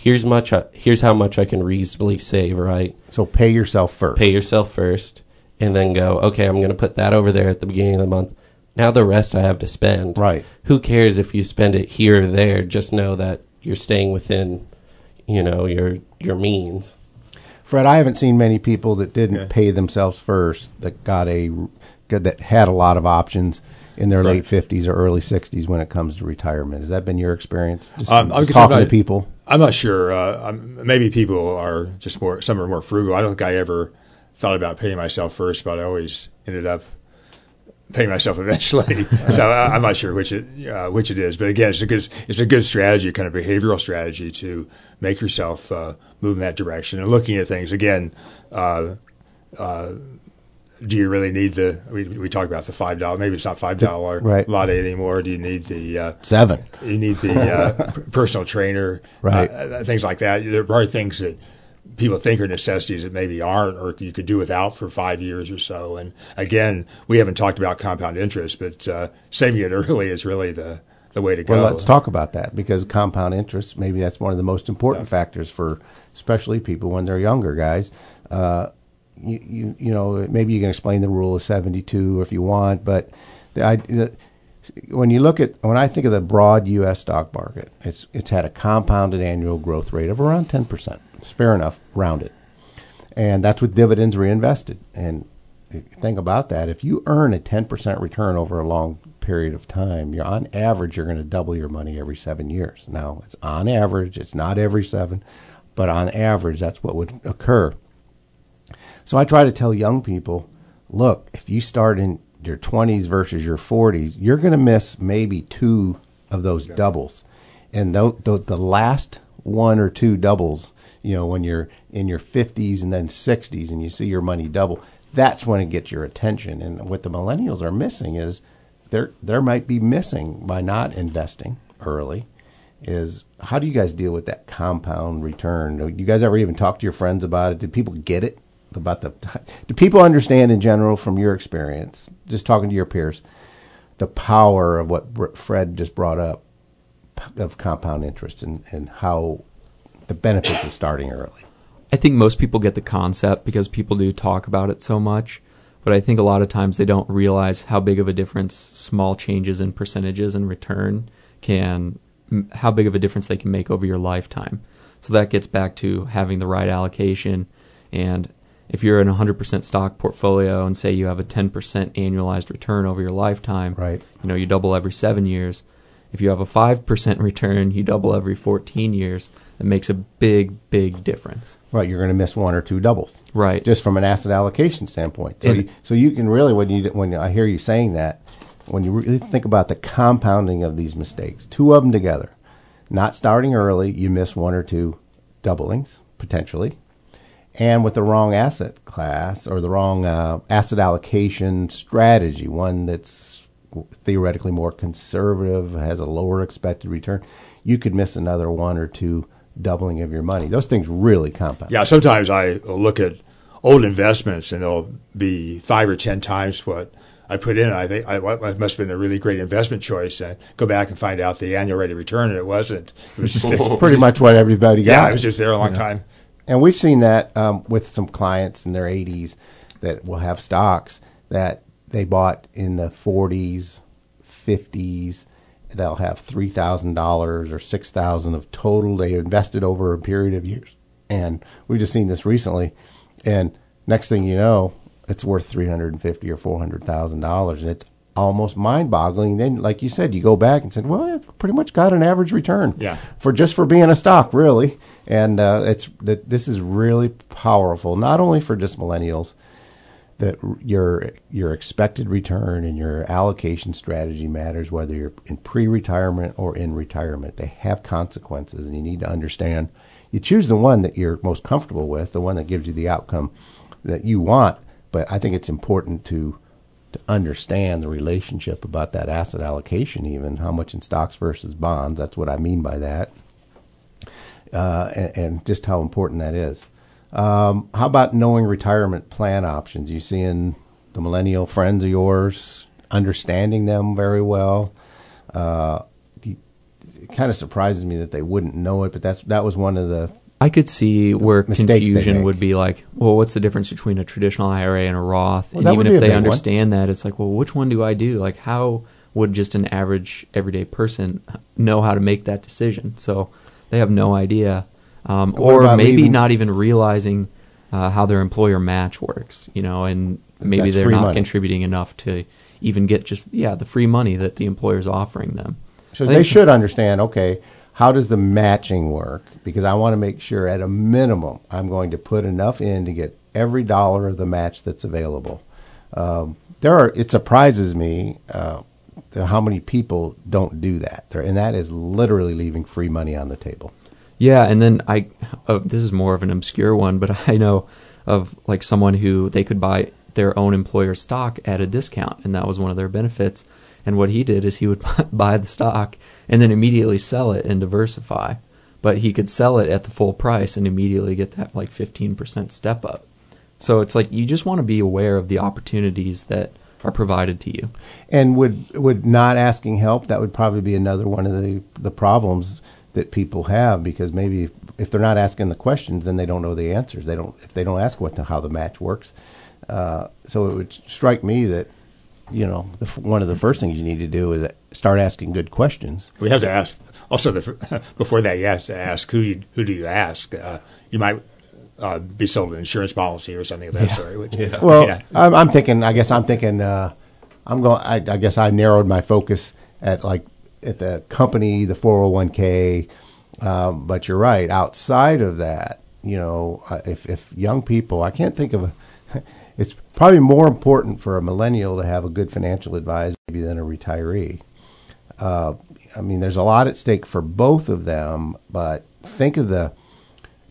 here's much I, here's how much I can reasonably save, right? so pay yourself first. Pay yourself first and then go, okay, I'm going to put that over there at the beginning of the month. Now the rest I have to spend. Right. Who cares if you spend it here or there? Just know that you're staying within, you know, your your means. Fred, I haven't seen many people that didn't Yeah. pay themselves first that got a that had a lot of options in their Right. late fifties or early sixties when it comes to retirement. Has that been your experience? Just, Um, I just talking I'm to people. I'm not sure. Uh, maybe people are just more. Some are more frugal. I don't think I ever thought about paying myself first, but I always ended up paying myself eventually. so I, I'm not sure which it uh, which it is. But again, it's a good it's a good strategy, kind of behavioral strategy to make yourself uh, move in that direction and looking at things again. Uh, uh, do you really need the? We, we talked about the five dollar. Maybe it's not five dollar Right. latte anymore. Do you need the uh, Seven. you need the uh, personal trainer, Right. uh, things like that. There are things that people think are necessities that maybe aren't, or you could do without for five years or so. And again, we haven't talked about compound interest, but uh, saving it early is really the the way to go. Well, let's talk about that because compound interest, maybe that's one of the most important factors for especially people when they're younger guys. Uh, you, you, you know, maybe you can explain the rule of 72 if you want, but the, I, the, when you look at, when I think of the broad U.S. stock market, it's, it's had a compounded annual growth rate of around 10%. It's fair enough, rounded. And that's with dividends reinvested. And think about that. If you earn a 10% return over a long period of time, you're on average, you're going to double your money every seven years. Now, it's on average, it's not every seven, but on average, that's what would occur. So I try to tell young people look, if you start in your 20s versus your 40s, you're going to miss maybe two of those doubles. And the, the, the last one or two doubles, you know, when you're in your 50s and then 60s and you see your money double, that's when it gets your attention. And what the millennials are missing is there there might be missing by not investing early is how do you guys deal with that compound return? Do you guys ever even talk to your friends about it? Did people get it about the? Do people understand in general from your experience, just talking to your peers, the power of what Fred just brought up of compound interest and, and how the benefits of starting early? I think most people get the concept because people do talk about it so much. But I think a lot of times they don't realize how big of a difference small changes in percentages and return can how big of a difference they can make over your lifetime. So that gets back to having the right allocation. And if you're in a 100% stock portfolio and say you have a 10% annualized return over your lifetime, right. you know, you double every seven years. If you have a 5% return, you double every 14 years. It makes a big, big difference. Right, you're going to miss one or two doubles. Right, just from an asset allocation standpoint. So, you, so you can really when you when I hear you saying that, when you really think about the compounding of these mistakes, two of them together, not starting early, you miss one or two doublings potentially, and with the wrong asset class or the wrong uh, asset allocation strategy, one that's theoretically more conservative, has a lower expected return, you could miss another one or two doubling of your money. Those things really compound. Yeah, sometimes I look at old investments and they'll be five or ten times what I put in. I think I, it must have been a really great investment choice. And go back and find out the annual rate of return, and it wasn't. It was just pretty much what everybody got. Yeah, it was just there a long yeah. time. And we've seen that um, with some clients in their 80s that will have stocks that they bought in the 40s, 50s. They'll have three thousand dollars or six thousand of total they invested over a period of years, and we've just seen this recently. And next thing you know, it's worth three hundred and fifty or four hundred thousand dollars, and it's almost mind-boggling. Then, like you said, you go back and said, "Well, I pretty much got an average return, yeah. for just for being a stock, really." And uh, it's that this is really powerful, not only for just millennials, that your your expected return and your allocation strategy matters, whether you're in pre-retirement or in retirement. They have consequences, and you need to understand. You choose the one that you're most comfortable with, the one that gives you the outcome that you want but I think it's important to to understand the relationship about that asset allocation, even how much in stocks versus bonds. That's what I mean by that, uh, and, and, just how important that is. Um, how about knowing retirement plan options? You seeing the millennial friends of yours understanding them very well. Uh, it kind of surprises me that they wouldn't know it, but that's that was one of the I could see where confusion would be like, well, what's the difference between a traditional IRA and a Roth? Well, and even if they understand one. that, it's like, well, which one do I do? Like, how would just an average everyday person know how to make that decision? So they have no idea, um, or maybe leaving? not even realizing uh, how their employer match works. You know, and maybe That's they're not money. contributing enough to even get just yeah the free money that the employer is offering them. So they should understand. Okay how does the matching work? Because I want to make sure at a minimum I'm going to put enough in to get every dollar of the match that's available. Um, there are. It surprises me uh, how many people don't do that, and that is literally leaving free money on the table. Yeah, and then I. Uh, this is more of an obscure one, but I know of like someone who they could buy their own employer stock at a discount, and that was one of their benefits. And what he did is he would buy the stock and then immediately sell it and diversify. But he could sell it at the full price and immediately get that like 15% step up. So it's like you just want to be aware of the opportunities that are provided to you. And would would not asking help that would probably be another one of the the problems that people have because maybe if, if they're not asking the questions, then they don't know the answers. They don't if they don't ask what the, how the match works. Uh, so it would strike me that you know the, one of the first things you need to do is start asking good questions. We have to ask. Also, the, before that, you have to ask who you, who do you ask. Uh, you might uh, be sold an insurance policy or something of that sort. Which, Well, yeah. I'm, I'm thinking. I guess I'm thinking. Uh, I'm going. I, I guess I narrowed my focus at like at the company, the 401k. Um, but you're right. Outside of that, you know, uh, if if young people, I can't think of a. Probably more important for a millennial to have a good financial advisor maybe than a retiree. Uh, I mean, there's a lot at stake for both of them, but think of the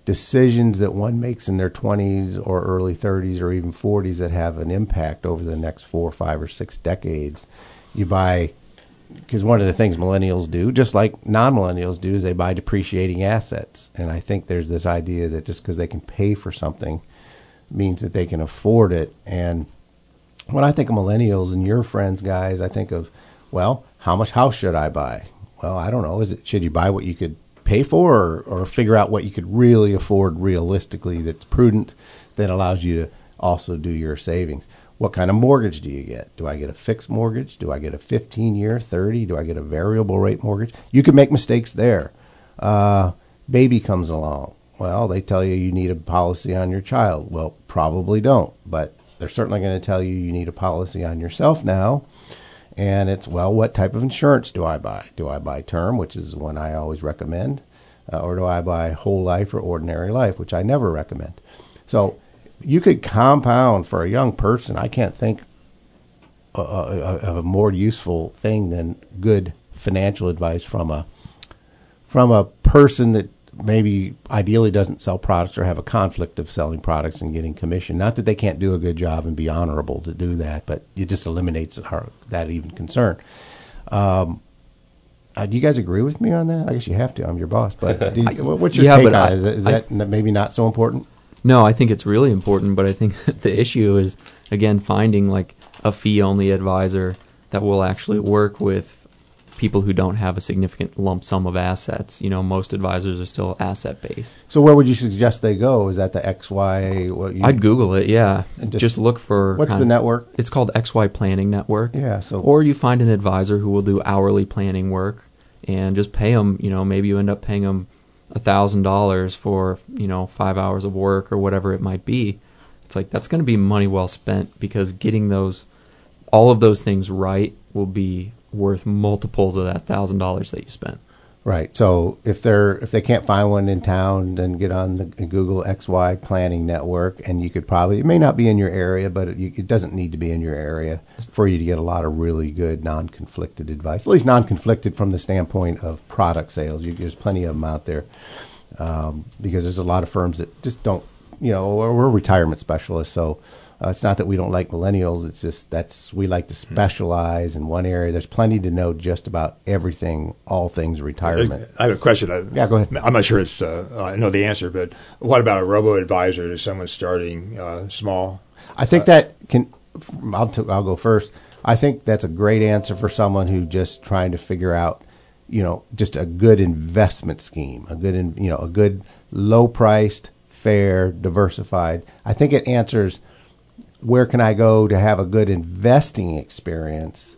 decisions that one makes in their 20s or early 30s or even 40s that have an impact over the next four, five, or six decades. You buy, because one of the things millennials do, just like non millennials do, is they buy depreciating assets. And I think there's this idea that just because they can pay for something means that they can afford it. And when I think of millennials and your friends, guys, I think of, well, how much house should I buy? Well, I don't know. Is it should you buy what you could pay for, or, or figure out what you could really afford realistically that's prudent, that allows you to also do your savings? What kind of mortgage do you get? Do I get a fixed mortgage? Do I get a 15 year, 30? Do I get a variable rate mortgage? You can make mistakes there. Uh, baby comes along. Well, they tell you you need a policy on your child. Well, probably don't, but they're certainly going to tell you you need a policy on yourself now. And it's, well, what type of insurance do I buy? Do I buy term, which is one I always recommend, uh, or do I buy whole life or ordinary life, which I never recommend? So you could compound for a young person. I can't think uh, uh, of a more useful thing than good financial advice from a from a person that maybe ideally doesn't sell products or have a conflict of selling products and getting commission. Not that they can't do a good job and be honorable to do that, but it just eliminates that even concern. Um, uh, do you guys agree with me on that? I guess you have to. I'm your boss, but do you, what- what's your Yeah, take on it? Is, I- that maybe not so important? No, I think it's really important, but I think the issue is again finding like a fee only advisor that will actually work with people who don't have a significant lump sum of assets. You know, most advisors are still asset based. So where would you suggest they go? Is that the XY? What you, I'd Google it, yeah. And Just, just- look for What's the of- network? It's called XY Planning Network. Yeah. So Or you find an advisor who will do hourly planning work and just pay them. You know, maybe you end up paying them a thousand dollars for you know five hours of work or whatever it might be. It's like that's going to be money well spent because getting those, all of those things right will be worth multiples of that thousand dollars that you spent. Right. So if they're if they can't find one in town, then get on the Google XY Planning Network, and you could probably it may not be in your area, but it, it doesn't need to be in your area for you to get a lot of really good non-conflicted advice. At least non-conflicted from the standpoint of product sales. You, there's plenty of them out there um, because there's a lot of firms that just don't. You know, we're retirement specialists, so. Uh, it's not that we don't like millennials. It's just that's we like to specialize in one area. There's plenty to know just about everything, all things retirement. I have a question. Yeah, go ahead. I'm not sure it's. Uh, I know the answer, but what about a robo advisor to someone starting uh, small? I think that can. I'll t- I'll go first. I think that's a great answer for someone who just trying to figure out, you know, just a good investment scheme, a good, in, you know, a good low priced, fair, diversified. I think it answers where can I go to have a good investing experience,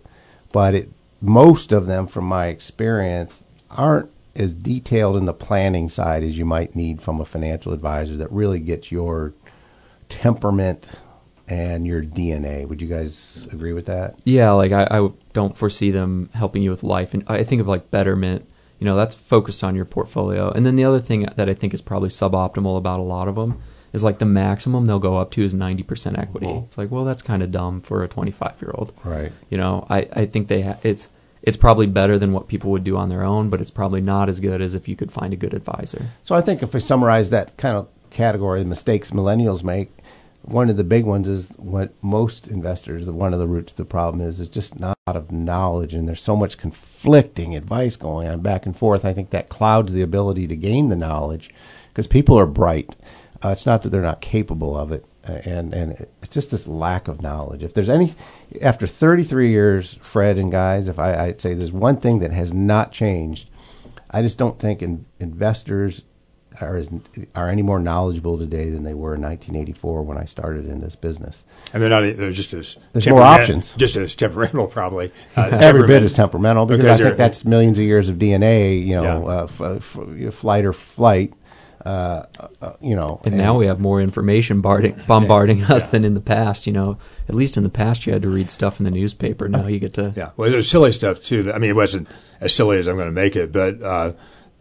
but it most of them, from my experience, aren't as detailed in the planning side as you might need from a financial advisor that really gets your temperament and your DNA. Would you guys agree with that? Yeah, like I, I don't foresee them helping you with life, and I think of like Betterment. You know, that's focused on your portfolio. And then the other thing that I think is probably suboptimal about a lot of them is like the maximum they'll go up to is ninety percent equity. It's like, well, that's kind of dumb for a twenty-five year old. Right. You know, I, I think they ha- it's it's probably better than what people would do on their own, but it's probably not as good as if you could find a good advisor. So I think if we summarize that kind of category of mistakes millennials make, one of the big ones is what most investors, one of the roots of the problem is, is just not of knowledge, and there's so much conflicting advice going on back and forth. I think that clouds the ability to gain the knowledge because people are bright. Uh, it's not that they're not capable of it. Uh, and and it's just this lack of knowledge. If there's any, after 33 years, Fred and guys, if I, I'd say there's one thing that has not changed, I just don't think in, investors are as, are any more knowledgeable today than they were in 1984 when I started in this business. And they're not. They're just as There's more options. Just as temperamental, probably. Uh, Every bit is temperamental because, Because I think that's millions of years of DNA. You know, Yeah. uh, f- f- you know, flight or flight. Uh, uh, you know, And now we have more information bombarding, bombarding us Yeah. than in the past. You know, at least in the past you had to read stuff in the newspaper. Now you get to. Yeah, well, there's silly stuff too. I mean, it wasn't as silly as I'm going to make it, but uh,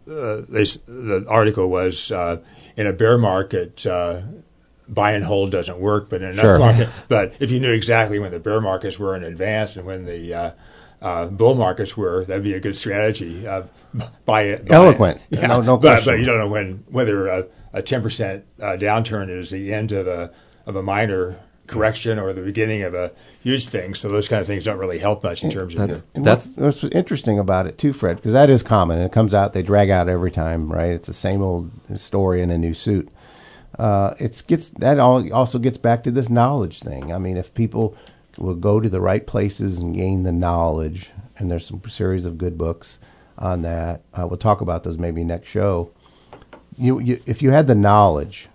uh, they, the article was uh, in a bear market. Uh, Buy and hold doesn't work, but in an Sure. market, but if you knew exactly when the bear markets were in advance and when the uh, bull markets were, that'd be a good strategy. Uh, buy it, buy Eloquent. It. Yeah, No- no but, but you don't know when whether a, a 10% uh, downturn is the end of a of a minor correction or the beginning of a huge thing. So those kind of things don't really help much in terms of That's- your And That's- what's, what's interesting about it too, Fred, because that is common and it comes out. They drag out every time, right? It's the same old story in a new suit. Uh, it's gets that all also gets back to this knowledge thing. I mean, if people will go to the right places and gain the knowledge, and there's some series of good books on that. Uh, we'll talk about those maybe next show. You, you, if you had the knowledge,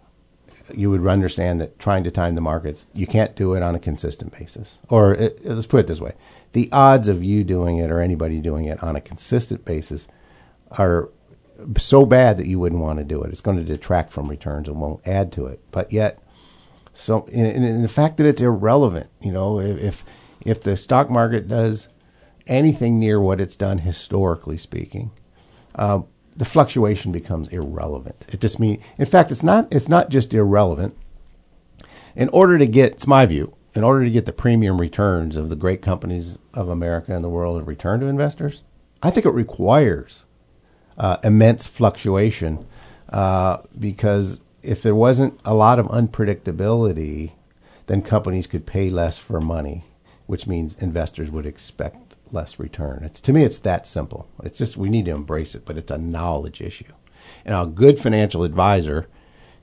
you would understand that trying to time the markets, you can't do it on a consistent basis. Or it, let's put it this way: the odds of you doing it or anybody doing it on a consistent basis are so bad that you wouldn't want to do it. It's going to detract from returns and won't add to it. But yet, so in, in, the fact that it's irrelevant, you know, if if, the stock market does anything near what it's done historically speaking, uh, the fluctuation becomes irrelevant. It just means, in fact, it's not. It's not just irrelevant. In order to get, it's my view, in order to get the premium returns of the great companies of America and the world of return to investors, I think it requires uh, immense fluctuation uh, because if there wasn't a lot of unpredictability, then companies could pay less for money, which means investors would expect less return. It's to me, it's that simple. It's just we need to embrace it, but it's a knowledge issue. And a good financial advisor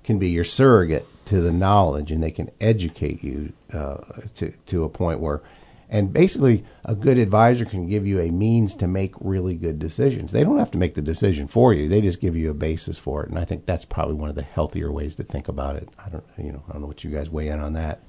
can be your surrogate to the knowledge, and they can educate you uh, to to a point where, and basically, a good advisor can give you a means to make really good decisions. They don't have to make the decision for you; they just give you a basis for it. And I think that's probably one of the healthier ways to think about it. I don't, you know, I don't know what you guys weigh in on that.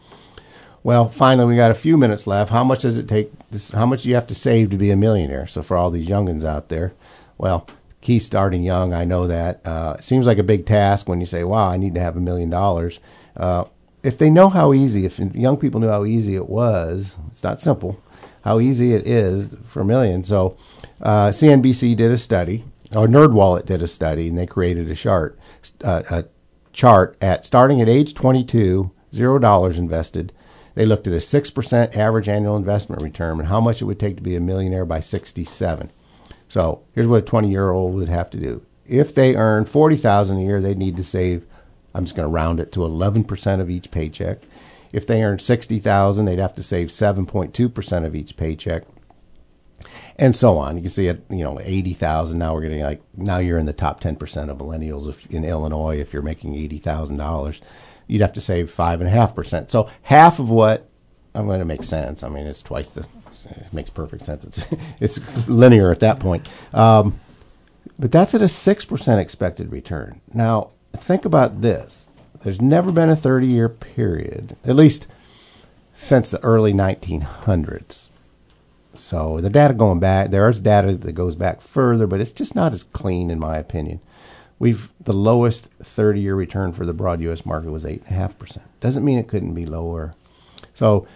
Well, finally, we got a few minutes left. How much does it take? How much do you have to save to be a millionaire? So, for all these youngins out there, well, key starting young. I know that. Uh, it seems like a big task when you say, "Wow, I need to have a million dollars." Uh, If they know how easy, if young people knew how easy it was, it's not simple. How easy it is for a million. So, uh, CNBC did a study, or NerdWallet did a study, and they created a chart, uh, a chart at starting at age 22, zero dollars invested. They looked at a 6% average annual investment return and how much it would take to be a millionaire by 67. So here's what a 20 year old would have to do. If they earn 40000 a year, they'd need to save, I'm just going to round it to 11% of each paycheck. If they earn 60000 they'd have to save 7.2% of each paycheck. And so on. You can see it, you know, 80,000. Now we're getting like, now you're in the top 10% of millennials if, in Illinois if you're making $80,000 you'd have to save five and a half percent. So half of what I'm going to make sense. I mean, it's twice the. It makes perfect sense. It's it's linear at that point. Um, but that's at a six percent expected return. Now think about this. There's never been a 30 year period, at least since the early 1900s. So the data going back, there's data that goes back further, but it's just not as clean in my opinion. We've the lowest 30 year return for the broad U.S. market was eight and a half percent. Doesn't mean it couldn't be lower. So,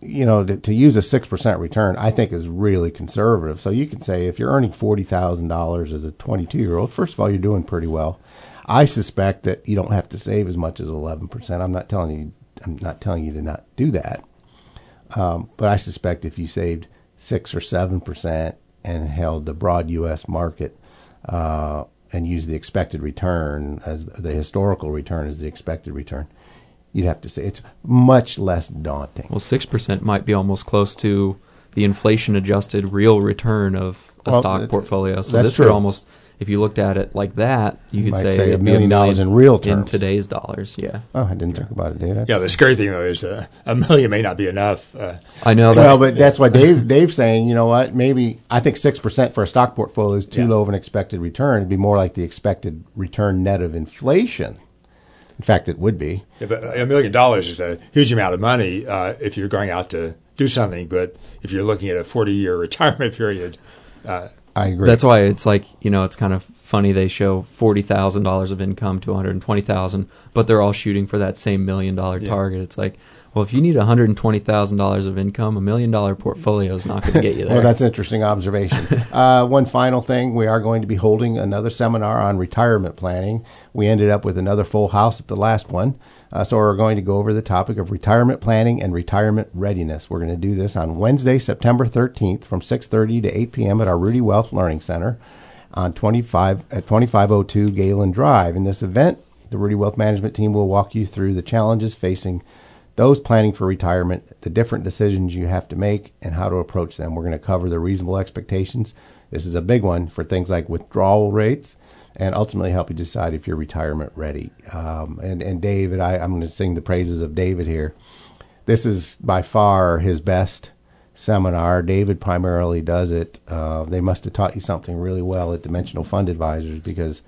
you know, to, to use a six percent return, I think is really conservative. So you can say if you're earning forty thousand dollars as a 22 year old, first of all, you're doing pretty well. I suspect that you don't have to save as much as 11 percent. I'm not telling you. I'm not telling you to not do that. Um, but I suspect if you saved six or seven percent and held the broad U.S. market. Uh, and used the expected return as the historical return as the expected return, you'd have to say it's much less daunting. Well, six percent might be almost close to the inflation-adjusted real return of a Well, stock portfolio. So this would true. almost if you looked at it like that, you could say, say a it'd million dollars in real terms in today's dollars. Yeah, Oh, I didn't think about it, Dave. That's- Yeah, the scary thing though is uh, a million may not be enough. Uh, I know that's well, but that's why Dave Dave's saying, you know what? Maybe I think six percent for a stock portfolio is too Yeah. low of an expected return. It'd be more like the expected return net of inflation. In fact, it would be. Yeah, but a million dollars is a huge amount of money uh, if you're going out to do something. But if you're looking at a 40 year retirement period, uh, I agree. That's why it's like you know it's kind of funny they show forty thousand dollars of income to one hundred twenty thousand, but they're all shooting for that same million dollar Yeah. target. It's like, well, if you need one hundred twenty thousand dollars of income, a million dollar portfolio is not going to get you there. Well, that's an interesting observation. uh, one final thing, we are going to be holding another seminar on retirement planning. We ended up with another full house at the last one. Uh, so we're going to go over the topic of retirement planning and retirement readiness. We're going to do this on Wednesday, September 13th from 6.30 to 8 p.m. at our Ruedi Wealth Learning Center on 25 at 2502 Galen Drive. In this event, the Ruedi Wealth Management team will walk you through the challenges facing those planning for retirement, the different decisions you have to make, and how to approach them. We're going to cover the reasonable expectations. This is a big one for things like withdrawal rates and ultimately help you decide if you're retirement ready. Um, and, and David, I, I'm going to sing the praises of David here. This is by far his best seminar. David primarily does it. Uh, they must have taught you something really well at Dimensional Fund Advisors because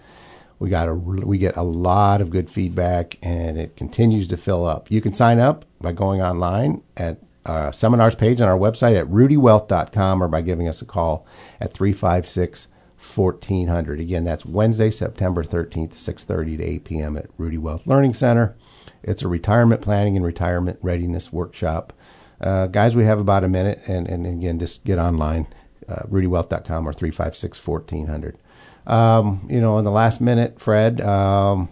we got a we get a lot of good feedback and it continues to fill up. You can sign up by going online at our seminars page on our website at ruediwealth.com or by giving us a call at 356 1400. Again, that's Wednesday, September 13th, 6:30 to 8 p.m. at Ruedi Wealth Learning Center. It's a retirement planning and retirement readiness workshop. Uh, guys, we have about a minute, and, and again, just get online, uh, ruediwealth.com or 356 1400. Um, you know, in the last minute, Fred, um,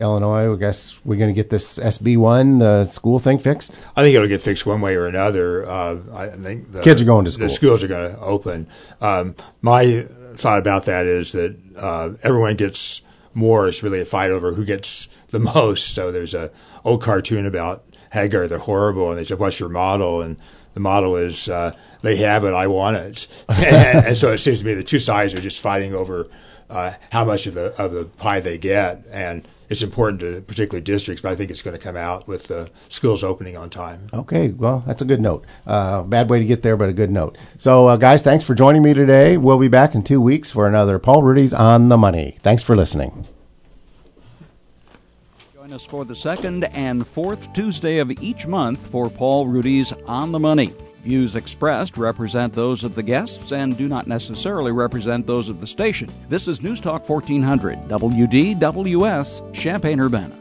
Illinois, I guess we're going to get this SB1, the school thing fixed. I think it'll get fixed one way or another. Uh, I think the Kids are going to school. The schools are going to open. Um, my thought about that is that uh, everyone gets more. It's really a fight over who gets the most. So there's a old cartoon about Hagar the horrible, and they said, "What's your model?" and the model is uh, they have it, I want it, and, and so it seems to me the two sides are just fighting over uh, how much of the of the pie they get, and it's important to particular districts. But I think it's going to come out with the schools opening on time. Okay, well, that's a good note. Uh, bad way to get there, but a good note. So, uh, guys, thanks for joining me today. We'll be back in two weeks for another Paul Ruedi's On the Money. Thanks for listening. Join us for the second and fourth Tuesday of each month for Paul Ruedi's On the Money. Views expressed represent those of the guests and do not necessarily represent those of the station. This is News Talk 1400, WDWS, Champaign Urbana.